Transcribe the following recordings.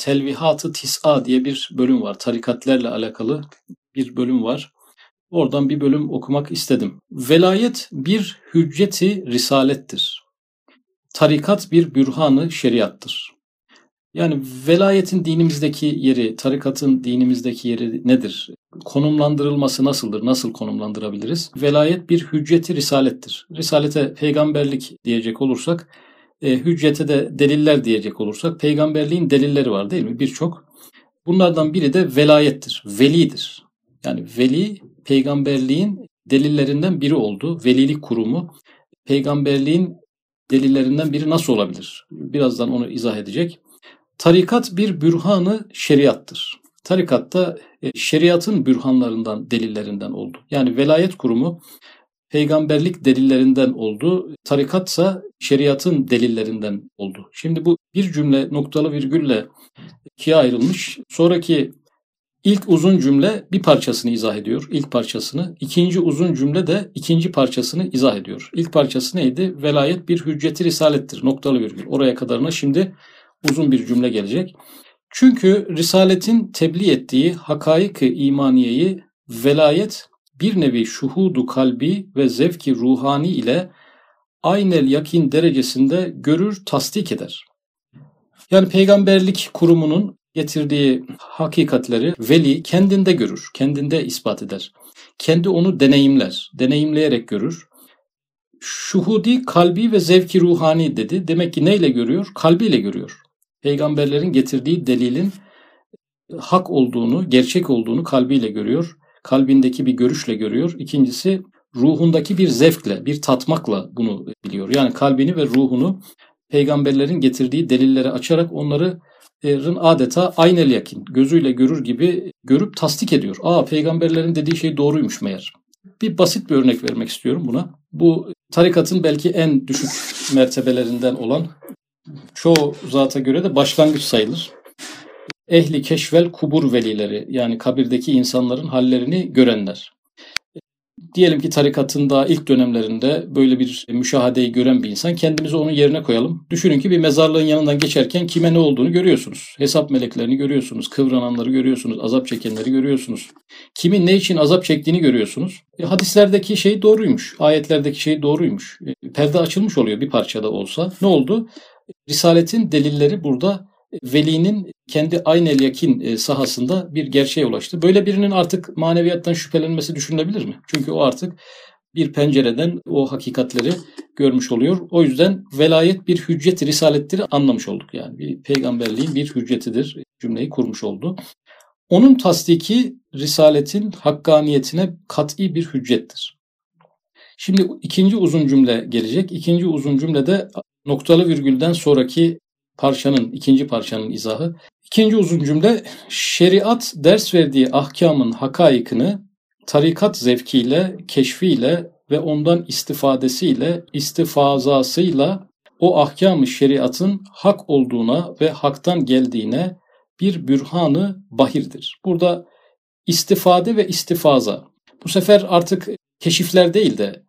Telvihat-ı Tis'a diye bir bölüm var. Tarikatlerle alakalı bir bölüm var. Oradan bir bölüm okumak istedim. Velayet bir hücceti risalettir. Tarikat bir bürhanı şeriattır. Yani velayetin dinimizdeki yeri, tarikatın dinimizdeki yeri nedir? Konumlandırılması nasıldır? Nasıl konumlandırabiliriz? Velayet bir hücceti risalettir. Risalete peygamberlik diyecek olursak, e, hüccete de deliller diyecek olursak, peygamberliğin delilleri var değil mi? Birçok. Bunlardan biri de velayettir, velidir. Yani veli peygamberliğin delillerinden biri oldu. Velilik kurumu peygamberliğin delillerinden biri nasıl olabilir? Birazdan onu izah edecek. Tarikat bir bürhanı şeriattır. Tarikatta e, şeriatın bürhanlarından, delillerinden oldu. Yani velayet kurumu peygamberlik delillerinden oldu. Tarikatsa şeriatın delillerinden oldu. Şimdi bu bir cümle noktalı virgülle ikiye ayrılmış. Sonraki ilk uzun cümle bir parçasını izah ediyor. İlk parçasını. İkinci uzun cümle de ikinci parçasını izah ediyor. İlk parçası neydi? Velayet bir hücceti risalettir. Noktalı virgül. Oraya kadarına şimdi uzun bir cümle gelecek. Çünkü Risaletin tebliğ ettiği hakaik-ı imaniyeyi velayet bir nevi şuhudu kalbi ve zevki ruhani ile aynel yakin derecesinde görür, tasdik eder. Yani peygamberlik kurumunun getirdiği hakikatleri veli kendinde görür, kendinde ispat eder. Kendi onu deneyimler, deneyimleyerek görür. Şuhudi kalbi ve zevki ruhani dedi. Demek ki neyle görüyor? Kalbiyle görüyor peygamberlerin getirdiği delilin hak olduğunu, gerçek olduğunu kalbiyle görüyor. Kalbindeki bir görüşle görüyor. İkincisi ruhundaki bir zevkle, bir tatmakla bunu biliyor. Yani kalbini ve ruhunu peygamberlerin getirdiği delilleri açarak onları adeta aynel yakin, gözüyle görür gibi görüp tasdik ediyor. Aa peygamberlerin dediği şey doğruymuş meğer. Bir basit bir örnek vermek istiyorum buna. Bu tarikatın belki en düşük mertebelerinden olan çoğu zata göre de başlangıç sayılır. Ehli keşvel kubur velileri yani kabirdeki insanların hallerini görenler. Diyelim ki tarikatın daha ilk dönemlerinde böyle bir müşahadeyi gören bir insan kendimizi onun yerine koyalım. Düşünün ki bir mezarlığın yanından geçerken kime ne olduğunu görüyorsunuz. Hesap meleklerini görüyorsunuz, kıvrananları görüyorsunuz, azap çekenleri görüyorsunuz. Kimin ne için azap çektiğini görüyorsunuz. E, hadislerdeki şey doğruymuş, ayetlerdeki şey doğruymuş. E, perde açılmış oluyor bir parçada olsa. Ne oldu? Risaletin delilleri burada velinin kendi aynel yakin e, sahasında bir gerçeğe ulaştı. Böyle birinin artık maneviyattan şüphelenmesi düşünülebilir mi? Çünkü o artık bir pencereden o hakikatleri görmüş oluyor. O yüzden velayet bir hüccet risalettir anlamış olduk yani. Bir peygamberliğin bir hüccetidir cümleyi kurmuş oldu. Onun tasdiki risaletin hakkaniyetine kat'i bir hüccettir. Şimdi ikinci uzun cümle gelecek. İkinci uzun cümlede noktalı virgülden sonraki parçanın, ikinci parçanın izahı. İkinci uzun cümle, şeriat ders verdiği ahkamın hakaikını tarikat zevkiyle, keşfiyle ve ondan istifadesiyle, istifazasıyla o ahkamı şeriatın hak olduğuna ve haktan geldiğine bir bürhanı bahirdir. Burada istifade ve istifaza. Bu sefer artık keşifler değil de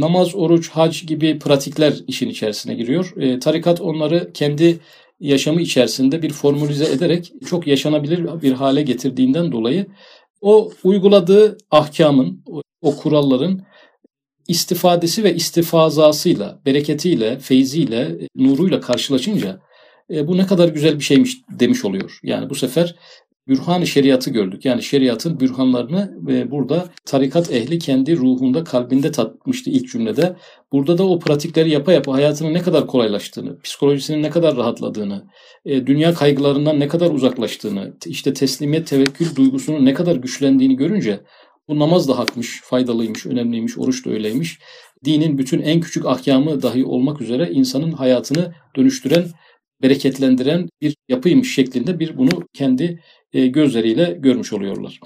namaz, oruç, hac gibi pratikler işin içerisine giriyor. E, tarikat onları kendi yaşamı içerisinde bir formülize ederek çok yaşanabilir bir hale getirdiğinden dolayı o uyguladığı ahkamın, o, o kuralların istifadesi ve istifazasıyla, bereketiyle, feyziyle, nuruyla karşılaşınca e, bu ne kadar güzel bir şeymiş demiş oluyor. Yani bu sefer bürhan-ı şeriatı gördük. Yani şeriatın bürhanlarını e, burada tarikat ehli kendi ruhunda, kalbinde tatmıştı ilk cümlede. Burada da o pratikleri yapa yapa hayatının ne kadar kolaylaştığını, psikolojisinin ne kadar rahatladığını, e, dünya kaygılarından ne kadar uzaklaştığını, işte teslimiyet, tevekkül duygusunun ne kadar güçlendiğini görünce bu namaz da hakmış, faydalıymış, önemliymiş, oruç da öyleymiş. Dinin bütün en küçük ahkamı dahi olmak üzere insanın hayatını dönüştüren, bereketlendiren bir yapıymış şeklinde bir bunu kendi e, gözleriyle görmüş oluyorlar.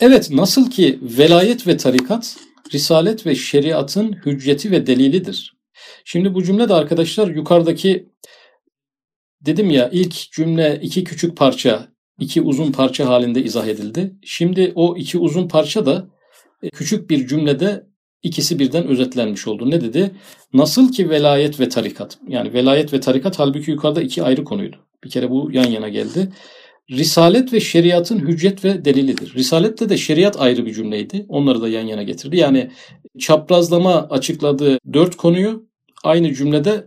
Evet nasıl ki velayet ve tarikat risalet ve şeriatın hücceti ve delilidir. Şimdi bu cümle de arkadaşlar yukarıdaki dedim ya ilk cümle iki küçük parça, iki uzun parça halinde izah edildi. Şimdi o iki uzun parça da e, küçük bir cümlede ikisi birden özetlenmiş oldu. Ne dedi? Nasıl ki velayet ve tarikat. Yani velayet ve tarikat halbuki yukarıda iki ayrı konuydu. Bir kere bu yan yana geldi. Risalet ve şeriatın hüccet ve delilidir. Risalette de şeriat ayrı bir cümleydi. Onları da yan yana getirdi. Yani çaprazlama açıkladığı dört konuyu aynı cümlede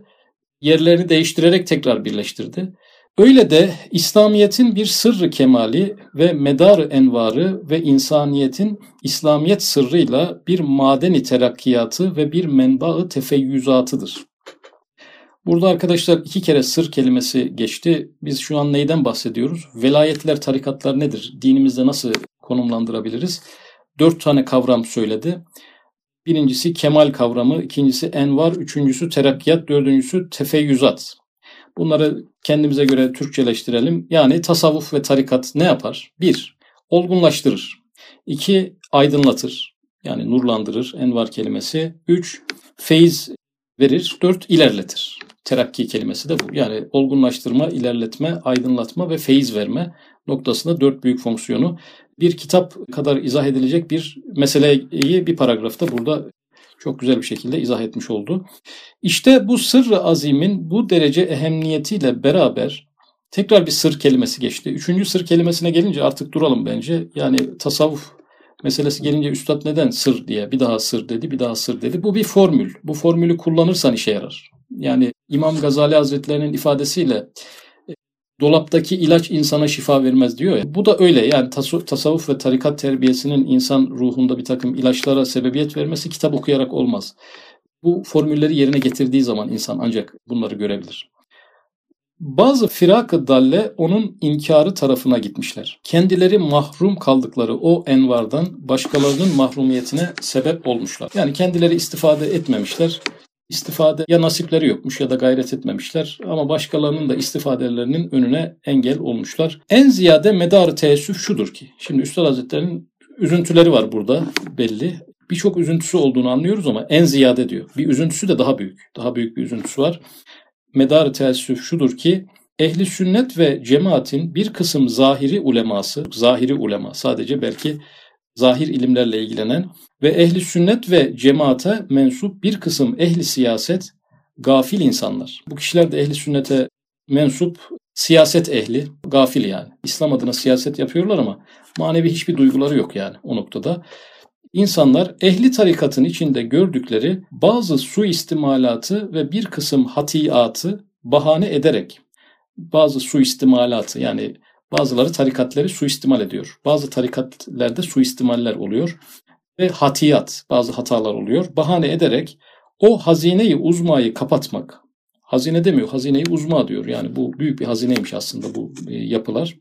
yerlerini değiştirerek tekrar birleştirdi. Öyle de İslamiyet'in bir sırrı kemali ve medar envarı ve insaniyetin İslamiyet sırrıyla bir madeni terakkiyatı ve bir menbaı tefeyyüzatıdır. Burada arkadaşlar iki kere sır kelimesi geçti. Biz şu an neyden bahsediyoruz? Velayetler, tarikatlar nedir? Dinimizde nasıl konumlandırabiliriz? Dört tane kavram söyledi. Birincisi kemal kavramı, ikincisi envar, üçüncüsü terakkiyat, dördüncüsü tefeyyüzat. Bunları kendimize göre Türkçeleştirelim. Yani tasavvuf ve tarikat ne yapar? Bir, olgunlaştırır. İki, aydınlatır. Yani nurlandırır, envar kelimesi. Üç, feyiz verir. Dört, ilerletir. Terakki kelimesi de bu. Yani olgunlaştırma, ilerletme, aydınlatma ve feyiz verme noktasında dört büyük fonksiyonu bir kitap kadar izah edilecek bir meseleyi bir paragrafta burada çok güzel bir şekilde izah etmiş oldu. İşte bu sırrı azimin bu derece ehemmiyetiyle beraber tekrar bir sır kelimesi geçti. Üçüncü sır kelimesine gelince artık duralım bence. Yani tasavvuf meselesi gelince üstad neden sır diye bir daha sır dedi, bir daha sır dedi. Bu bir formül. Bu formülü kullanırsan işe yarar. Yani İmam Gazali Hazretleri'nin ifadesiyle dolaptaki ilaç insana şifa vermez diyor ya. Bu da öyle yani tasavvuf ve tarikat terbiyesinin insan ruhunda bir takım ilaçlara sebebiyet vermesi kitap okuyarak olmaz. Bu formülleri yerine getirdiği zaman insan ancak bunları görebilir. Bazı firak-ı dalle onun inkarı tarafına gitmişler. Kendileri mahrum kaldıkları o envardan başkalarının mahrumiyetine sebep olmuşlar. Yani kendileri istifade etmemişler, istifade ya nasipleri yokmuş ya da gayret etmemişler ama başkalarının da istifadelerinin önüne engel olmuşlar. En ziyade medarı teessüf şudur ki, şimdi Üstad Hazretleri'nin üzüntüleri var burada belli. Birçok üzüntüsü olduğunu anlıyoruz ama en ziyade diyor. Bir üzüntüsü de daha büyük. Daha büyük bir üzüntüsü var. Medarı teessüf şudur ki ehli sünnet ve cemaatin bir kısım zahiri uleması, zahiri ulema sadece belki zahir ilimlerle ilgilenen ve ehli sünnet ve cemaate mensup bir kısım ehli siyaset gafil insanlar. Bu kişiler de ehli sünnete mensup siyaset ehli, gafil yani. İslam adına siyaset yapıyorlar ama manevi hiçbir duyguları yok yani o noktada. İnsanlar ehli tarikatın içinde gördükleri bazı su istimalatı ve bir kısım hatiatı bahane ederek bazı su istimalatı yani bazıları tarikatları suistimal ediyor. Bazı tarikatlerde suistimaller oluyor ve hatiyat, bazı hatalar oluyor. Bahane ederek o hazineyi uzmayı kapatmak, hazine demiyor, hazineyi uzma diyor. Yani bu büyük bir hazineymiş aslında bu e, yapılar.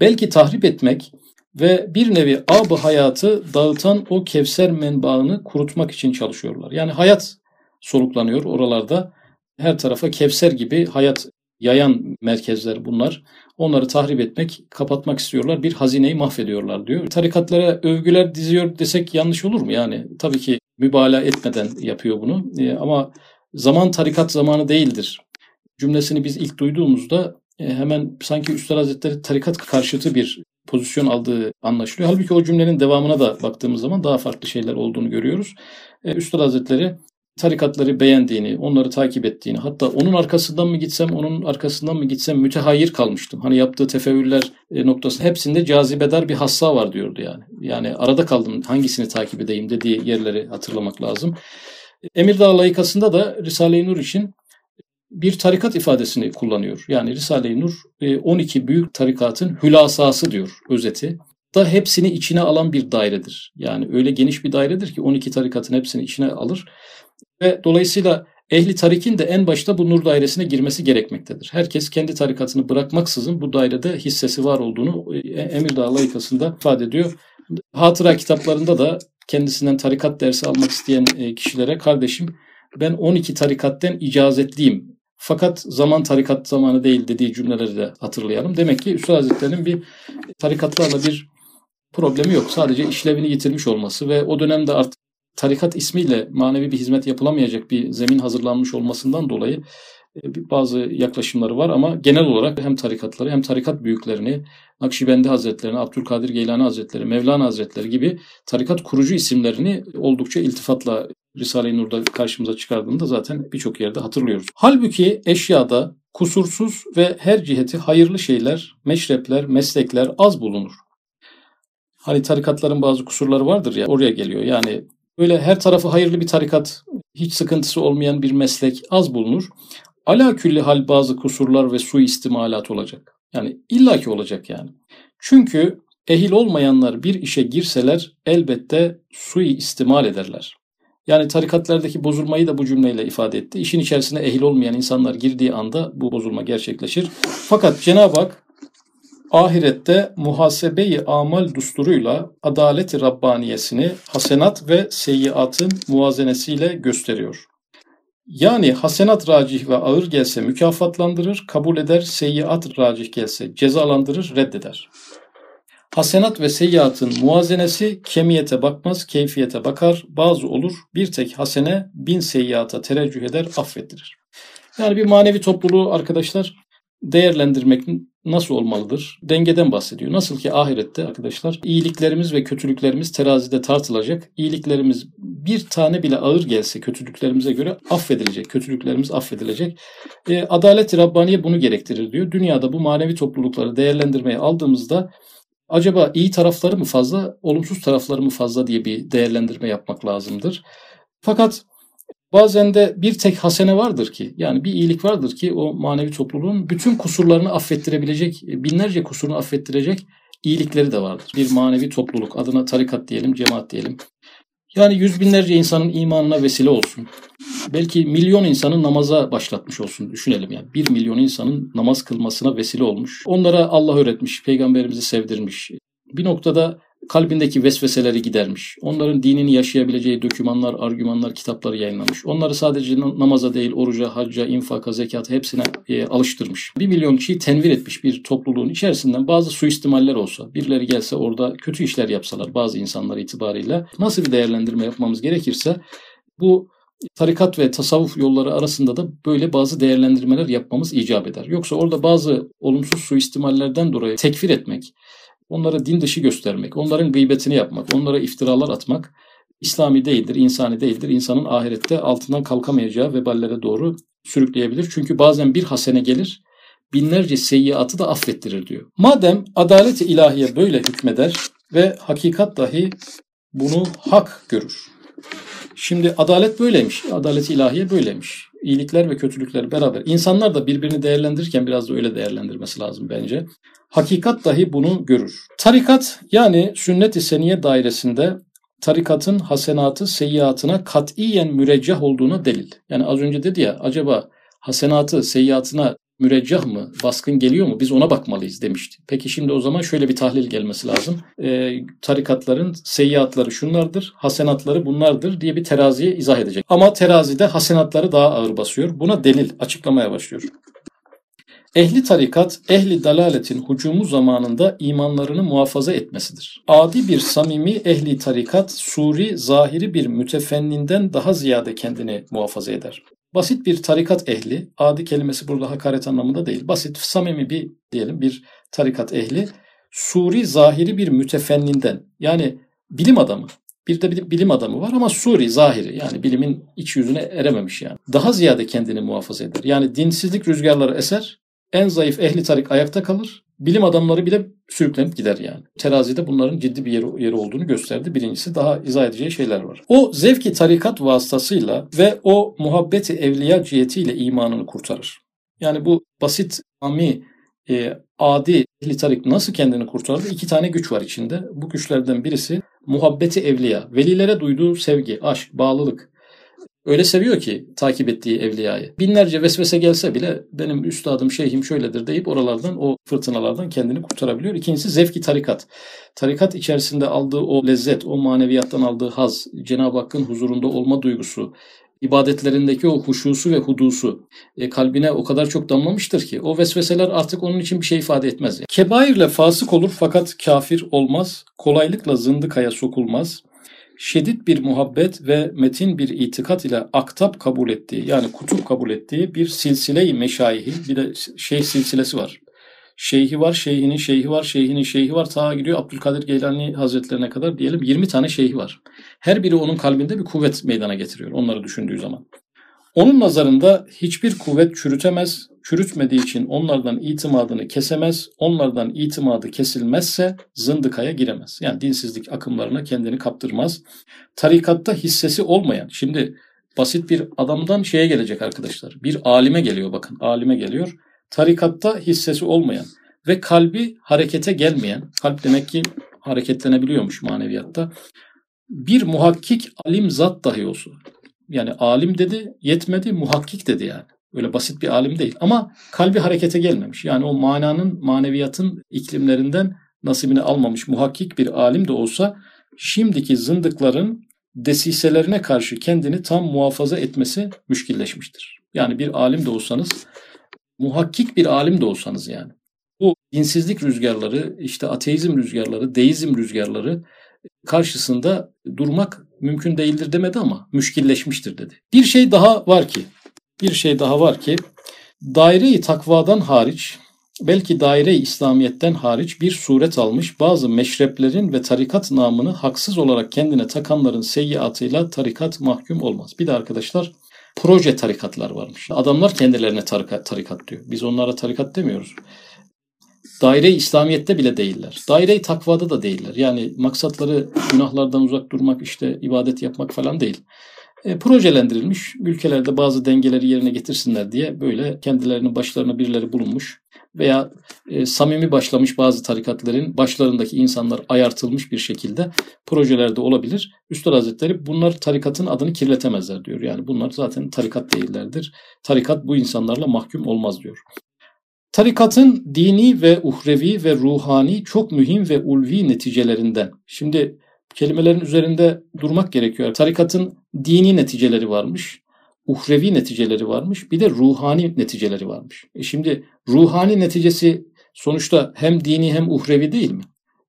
Belki tahrip etmek ve bir nevi ab hayatı dağıtan o kevser menbaını kurutmak için çalışıyorlar. Yani hayat soluklanıyor oralarda. Her tarafa kevser gibi hayat yayan merkezler bunlar. Onları tahrip etmek, kapatmak istiyorlar. Bir hazineyi mahvediyorlar diyor. Tarikatlara övgüler diziyor desek yanlış olur mu? Yani tabii ki mübalağa etmeden yapıyor bunu. E, ama zaman tarikat zamanı değildir. Cümlesini biz ilk duyduğumuzda e, hemen sanki Üstad Hazretleri tarikat karşıtı bir pozisyon aldığı anlaşılıyor. Halbuki o cümlenin devamına da baktığımız zaman daha farklı şeyler olduğunu görüyoruz. E, Üstad Hazretleri tarikatları beğendiğini, onları takip ettiğini, hatta onun arkasından mı gitsem, onun arkasından mı gitsem mütehayir kalmıştım. Hani yaptığı tefeğüller e, noktası hepsinde cazibedar bir hassa var diyordu yani. Yani arada kaldım hangisini takip edeyim dediği yerleri hatırlamak lazım. Emirdağ layıkasında da Risale-i Nur için bir tarikat ifadesini kullanıyor. Yani Risale-i Nur 12 e, büyük tarikatın hülasası diyor özeti da hepsini içine alan bir dairedir. Yani öyle geniş bir dairedir ki 12 tarikatın hepsini içine alır. Ve dolayısıyla ehli tarikin de en başta bu nur dairesine girmesi gerekmektedir. Herkes kendi tarikatını bırakmaksızın bu dairede hissesi var olduğunu e, Emirdağ layıkasında ifade ediyor. Hatıra kitaplarında da kendisinden tarikat dersi almak isteyen e, kişilere kardeşim ben 12 tarikatten icazetliyim. Fakat zaman tarikat zamanı değil dediği cümleleri de hatırlayalım. Demek ki Üstad Hazretleri'nin bir tarikatlarla bir problemi yok. Sadece işlevini yitirmiş olması ve o dönemde artık tarikat ismiyle manevi bir hizmet yapılamayacak bir zemin hazırlanmış olmasından dolayı e, bazı yaklaşımları var ama genel olarak hem tarikatları hem tarikat büyüklerini Nakşibendi Hazretlerini, Abdülkadir Geylani Hazretleri, Mevlana Hazretleri gibi tarikat kurucu isimlerini oldukça iltifatla Risale-i Nur'da karşımıza çıkardığında zaten birçok yerde hatırlıyoruz. Halbuki eşyada kusursuz ve her ciheti hayırlı şeyler, meşrepler, meslekler az bulunur. Hani tarikatların bazı kusurları vardır ya oraya geliyor. Yani böyle her tarafı hayırlı bir tarikat, hiç sıkıntısı olmayan bir meslek az bulunur. Ala külli hal bazı kusurlar ve suistimalat olacak. Yani illaki olacak yani. Çünkü ehil olmayanlar bir işe girseler elbette sui istimal ederler. Yani tarikatlardaki bozulmayı da bu cümleyle ifade etti. İşin içerisine ehil olmayan insanlar girdiği anda bu bozulma gerçekleşir. Fakat Cenab-ı Hak ahirette muhasebeyi amal dusturuyla adaleti Rabbaniyesini hasenat ve seyyiatın muvazenesiyle gösteriyor. Yani hasenat racih ve ağır gelse mükafatlandırır, kabul eder, seyyiat racih gelse cezalandırır, reddeder. Hasenat ve seyyiatın muazenesi kemiyete bakmaz, keyfiyete bakar. Bazı olur, bir tek hasene bin seyyata tereccüh eder, affettirir. Yani bir manevi topluluğu arkadaşlar değerlendirmek nasıl olmalıdır? Dengeden bahsediyor. Nasıl ki ahirette arkadaşlar iyiliklerimiz ve kötülüklerimiz terazide tartılacak. İyiliklerimiz bir tane bile ağır gelse kötülüklerimize göre affedilecek. Kötülüklerimiz affedilecek. E, Adalet-i Rabbaniye bunu gerektirir diyor. Dünyada bu manevi toplulukları değerlendirmeye aldığımızda acaba iyi tarafları mı fazla, olumsuz tarafları mı fazla diye bir değerlendirme yapmak lazımdır. Fakat bazen de bir tek hasene vardır ki, yani bir iyilik vardır ki o manevi topluluğun bütün kusurlarını affettirebilecek, binlerce kusurunu affettirecek iyilikleri de vardır. Bir manevi topluluk, adına tarikat diyelim, cemaat diyelim. Yani yüz binlerce insanın imanına vesile olsun. Belki milyon insanın namaza başlatmış olsun düşünelim yani. Bir milyon insanın namaz kılmasına vesile olmuş. Onlara Allah öğretmiş, peygamberimizi sevdirmiş. Bir noktada kalbindeki vesveseleri gidermiş. Onların dinini yaşayabileceği dokümanlar, argümanlar, kitapları yayınlamış. Onları sadece namaza değil, oruca, hacca, infaka, zekata hepsine e, alıştırmış. Bir milyon kişiyi tenvir etmiş bir topluluğun içerisinden bazı suistimaller olsa, birileri gelse orada kötü işler yapsalar bazı insanlar itibarıyla nasıl bir değerlendirme yapmamız gerekirse bu tarikat ve tasavvuf yolları arasında da böyle bazı değerlendirmeler yapmamız icap eder. Yoksa orada bazı olumsuz suistimallerden dolayı tekfir etmek, onlara din dışı göstermek, onların gıybetini yapmak, onlara iftiralar atmak İslami değildir, insani değildir. İnsanın ahirette altından kalkamayacağı veballere doğru sürükleyebilir. Çünkü bazen bir hasene gelir, binlerce seyyiatı da affettirir diyor. Madem adalet-i ilahiye böyle hükmeder ve hakikat dahi bunu hak görür. Şimdi adalet böyleymiş, adalet-i ilahiye böyleymiş. İyilikler ve kötülükler beraber. İnsanlar da birbirini değerlendirirken biraz da öyle değerlendirmesi lazım bence. Hakikat dahi bunu görür. Tarikat yani sünnet-i seniye dairesinde tarikatın hasenatı seyyiatına katiyen mürecceh olduğuna delil. Yani az önce dedi ya acaba hasenatı seyyiatına müreccah mı, baskın geliyor mu biz ona bakmalıyız demişti. Peki şimdi o zaman şöyle bir tahlil gelmesi lazım. E, tarikatların seyyiatları şunlardır, hasenatları bunlardır diye bir teraziye izah edecek. Ama terazide hasenatları daha ağır basıyor. Buna delil açıklamaya başlıyor. Ehli tarikat, ehli dalaletin hucumu zamanında imanlarını muhafaza etmesidir. Adi bir samimi ehli tarikat, suri, zahiri bir mütefenninden daha ziyade kendini muhafaza eder. Basit bir tarikat ehli, adi kelimesi burada hakaret anlamında değil, basit, samimi bir diyelim bir tarikat ehli, suri, zahiri bir mütefenninden yani bilim adamı, bir de bir bilim adamı var ama suri, zahiri yani bilimin iç yüzüne erememiş yani. Daha ziyade kendini muhafaza eder. Yani dinsizlik rüzgarları eser, en zayıf ehli tarik ayakta kalır. Bilim adamları bile sürüklenip gider yani. Terazide bunların ciddi bir yeri, yeri olduğunu gösterdi. Birincisi daha izah edeceği şeyler var. O zevki tarikat vasıtasıyla ve o muhabbeti evliya cihetiyle imanını kurtarır. Yani bu basit, ami, e, adi ehli tarik nasıl kendini kurtarır? İki tane güç var içinde. Bu güçlerden birisi muhabbeti evliya. Velilere duyduğu sevgi, aşk, bağlılık. Öyle seviyor ki takip ettiği evliyayı. Binlerce vesvese gelse bile benim üstadım, şeyhim şöyledir deyip oralardan, o fırtınalardan kendini kurtarabiliyor. İkincisi zevki tarikat. Tarikat içerisinde aldığı o lezzet, o maneviyattan aldığı haz, Cenab-ı Hakk'ın huzurunda olma duygusu, ibadetlerindeki o huşusu ve hudusu e, kalbine o kadar çok damlamıştır ki o vesveseler artık onun için bir şey ifade etmez. Kebairle fasık olur fakat kafir olmaz. Kolaylıkla zındıkaya sokulmaz şiddet bir muhabbet ve metin bir itikat ile aktap kabul ettiği yani kutup kabul ettiği bir silsile-i meşayihi bir de şeyh silsilesi var. Şeyhi var, şeyhinin şeyhi var, şeyhinin şeyhi var. Ta gidiyor Abdülkadir Geylani Hazretlerine kadar diyelim 20 tane şeyhi var. Her biri onun kalbinde bir kuvvet meydana getiriyor onları düşündüğü zaman. Onun nazarında hiçbir kuvvet çürütemez, çürütmediği için onlardan itimadını kesemez. Onlardan itimadı kesilmezse zındıkaya giremez. Yani dinsizlik akımlarına kendini kaptırmaz. Tarikatta hissesi olmayan, şimdi basit bir adamdan şeye gelecek arkadaşlar. Bir alime geliyor bakın, alime geliyor. Tarikatta hissesi olmayan ve kalbi harekete gelmeyen, kalp demek ki hareketlenebiliyormuş maneviyatta. Bir muhakkik alim zat dahi olsa. Yani alim dedi yetmedi muhakkik dedi yani. Öyle basit bir alim değil ama kalbi harekete gelmemiş. Yani o mananın maneviyatın iklimlerinden nasibini almamış muhakkik bir alim de olsa şimdiki zındıkların desiselerine karşı kendini tam muhafaza etmesi müşkilleşmiştir. Yani bir alim de olsanız muhakkik bir alim de olsanız yani bu dinsizlik rüzgarları, işte ateizm rüzgarları, deizm rüzgarları karşısında durmak mümkün değildir demedi ama müşkilleşmiştir dedi. Bir şey daha var ki, bir şey daha var ki daire-i takvadan hariç belki daire-i İslamiyet'ten hariç bir suret almış bazı meşreplerin ve tarikat namını haksız olarak kendine takanların seyyiatıyla tarikat mahkum olmaz. Bir de arkadaşlar proje tarikatlar varmış. Adamlar kendilerine tarikat, tarikat diyor. Biz onlara tarikat demiyoruz. Daire-i İslamiyet'te bile değiller. Daire-i takvada da değiller. Yani maksatları günahlardan uzak durmak, işte ibadet yapmak falan değil. E, projelendirilmiş, ülkelerde bazı dengeleri yerine getirsinler diye böyle kendilerinin başlarına birileri bulunmuş veya e, samimi başlamış bazı tarikatların başlarındaki insanlar ayartılmış bir şekilde projelerde olabilir. Üstad Hazretleri bunlar tarikatın adını kirletemezler diyor. Yani bunlar zaten tarikat değillerdir. Tarikat bu insanlarla mahkum olmaz diyor. Tarikatın dini ve uhrevi ve ruhani çok mühim ve ulvi neticelerinden. Şimdi kelimelerin üzerinde durmak gerekiyor. Tarikatın dini neticeleri varmış, uhrevi neticeleri varmış, bir de ruhani neticeleri varmış. E şimdi ruhani neticesi sonuçta hem dini hem uhrevi değil mi?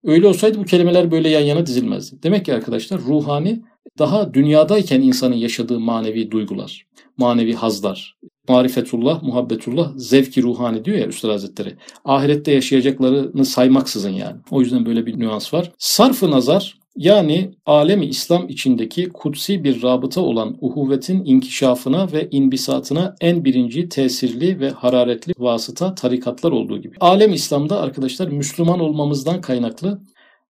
Öyle olsaydı bu kelimeler böyle yan yana dizilmezdi. Demek ki arkadaşlar ruhani daha dünyadayken insanın yaşadığı manevi duygular, manevi hazlar, marifetullah, muhabbetullah, zevki ruhani diyor ya Üstad Hazretleri. Ahirette yaşayacaklarını saymaksızın yani. O yüzden böyle bir nüans var. Sarfı nazar yani alemi İslam içindeki kutsi bir rabıta olan uhuvvetin inkişafına ve inbisatına en birinci tesirli ve hararetli vasıta tarikatlar olduğu gibi. Alem İslam'da arkadaşlar Müslüman olmamızdan kaynaklı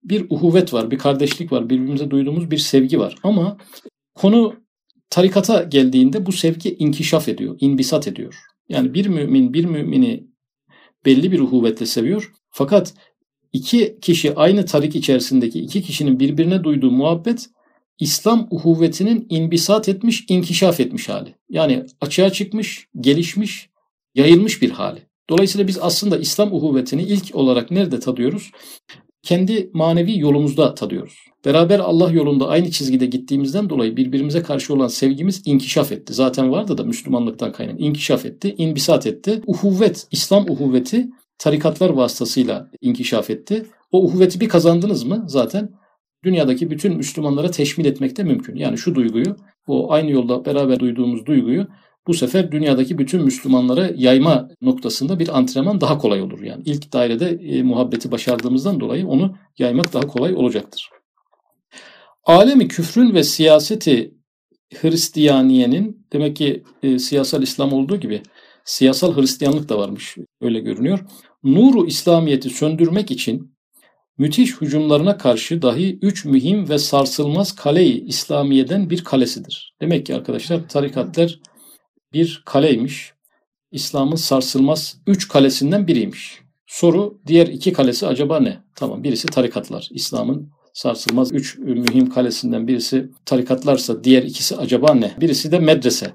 bir uhuvvet var, bir kardeşlik var, birbirimize duyduğumuz bir sevgi var. Ama konu tarikata geldiğinde bu sevgi inkişaf ediyor, inbisat ediyor. Yani bir mümin bir mümini belli bir uhuvvetle seviyor. Fakat iki kişi aynı tarik içerisindeki iki kişinin birbirine duyduğu muhabbet İslam uhuvvetinin inbisat etmiş, inkişaf etmiş hali. Yani açığa çıkmış, gelişmiş, yayılmış bir hali. Dolayısıyla biz aslında İslam uhuvvetini ilk olarak nerede tadıyoruz? Kendi manevi yolumuzda tadıyoruz. Beraber Allah yolunda aynı çizgide gittiğimizden dolayı birbirimize karşı olan sevgimiz inkişaf etti. Zaten vardı da Müslümanlıktan kaynağı inkişaf etti, inbisat etti. Uhuvvet, İslam uhuvveti tarikatlar vasıtasıyla inkişaf etti. O uhuvveti bir kazandınız mı zaten dünyadaki bütün Müslümanlara teşmil etmek de mümkün. Yani şu duyguyu, o aynı yolda beraber duyduğumuz duyguyu bu sefer dünyadaki bütün Müslümanlara yayma noktasında bir antrenman daha kolay olur. Yani ilk dairede e, muhabbeti başardığımızdan dolayı onu yaymak daha kolay olacaktır. Alemi küfrün ve siyaseti Hristiyaniyenin demek ki e, siyasal İslam olduğu gibi siyasal Hristiyanlık da varmış öyle görünüyor. Nuru İslamiyeti söndürmek için müthiş hücumlarına karşı dahi üç mühim ve sarsılmaz kaleyi İslamiye'den bir kalesidir. Demek ki arkadaşlar tarikatlar bir kaleymiş. İslam'ın sarsılmaz üç kalesinden biriymiş. Soru diğer iki kalesi acaba ne? Tamam birisi tarikatlar. İslam'ın sarsılmaz üç mühim kalesinden birisi tarikatlarsa diğer ikisi acaba ne? Birisi de medrese.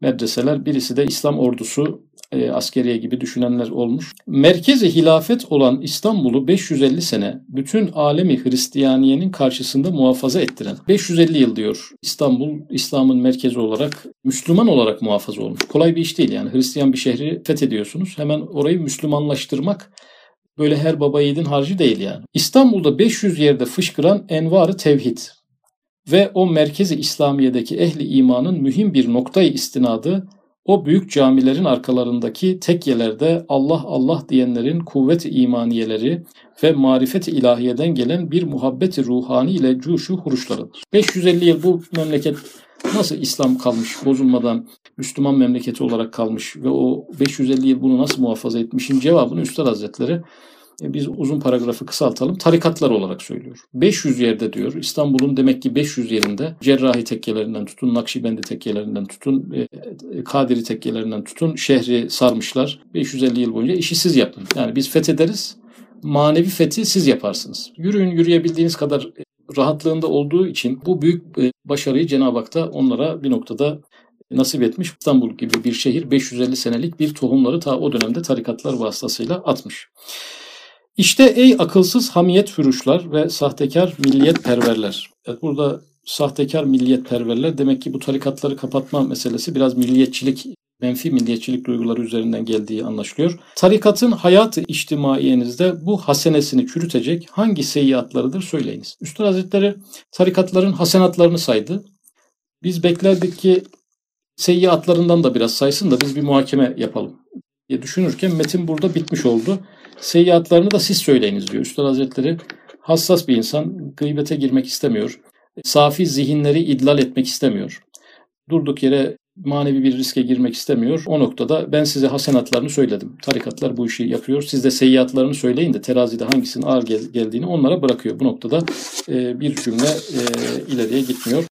Medreseler birisi de İslam ordusu e, askeriye gibi düşünenler olmuş. Merkezi hilafet olan İstanbul'u 550 sene bütün alemi Hristiyaniyenin karşısında muhafaza ettiren 550 yıl diyor İstanbul İslam'ın merkezi olarak Müslüman olarak muhafaza olmuş. Kolay bir iş değil yani Hristiyan bir şehri fethediyorsunuz. Hemen orayı Müslümanlaştırmak böyle her baba yiğidin harcı değil yani. İstanbul'da 500 yerde fışkıran envarı tevhid ve o merkezi İslamiye'deki ehli imanın mühim bir noktayı istinadı o büyük camilerin arkalarındaki tekyelerde Allah Allah diyenlerin kuvvet-i imaniyeleri ve marifet-i ilahiyeden gelen bir muhabbeti ruhani ile cuşu huruşlarıdır. 550 yıl bu memleket Nasıl İslam kalmış, bozulmadan Müslüman memleketi olarak kalmış ve o 550 yıl bunu nasıl muhafaza etmişin cevabını Üstad Hazretleri biz uzun paragrafı kısaltalım. Tarikatlar olarak söylüyor. 500 yerde diyor. İstanbul'un demek ki 500 yerinde cerrahi tekkelerinden tutun, Nakşibendi tekkelerinden tutun, e, Kadiri tekkelerinden tutun şehri sarmışlar. 550 yıl boyunca işi siz yapın. Yani biz fethederiz. Manevi fethi siz yaparsınız. Yürüyün yürüyebildiğiniz kadar e, rahatlığında olduğu için bu büyük başarıyı Cenab-ı Hak da onlara bir noktada nasip etmiş. İstanbul gibi bir şehir 550 senelik bir tohumları ta o dönemde tarikatlar vasıtasıyla atmış. İşte ey akılsız hamiyet fürüşler ve sahtekar milliyet perverler. Evet, burada sahtekar milliyet perverler demek ki bu tarikatları kapatma meselesi biraz milliyetçilik, menfi milliyetçilik duyguları üzerinden geldiği anlaşılıyor. Tarikatın hayatı içtimaiyenizde bu hasenesini çürütecek hangi seyyiatlarıdır söyleyiniz. Üstad Hazretleri tarikatların hasenatlarını saydı. Biz beklerdik ki seyyiatlarından da biraz saysın da biz bir muhakeme yapalım diye düşünürken metin burada bitmiş oldu. Seyyiatlarını da siz söyleyiniz diyor. Üstad Hazretleri hassas bir insan, gıybete girmek istemiyor. Safi zihinleri idlal etmek istemiyor. Durduk yere manevi bir riske girmek istemiyor. O noktada ben size hasenatlarını söyledim. Tarikatlar bu işi yapıyor. Siz de seyyiatlarını söyleyin de terazide hangisinin ağır geldiğini onlara bırakıyor. Bu noktada e, bir cümle e, ileriye gitmiyor.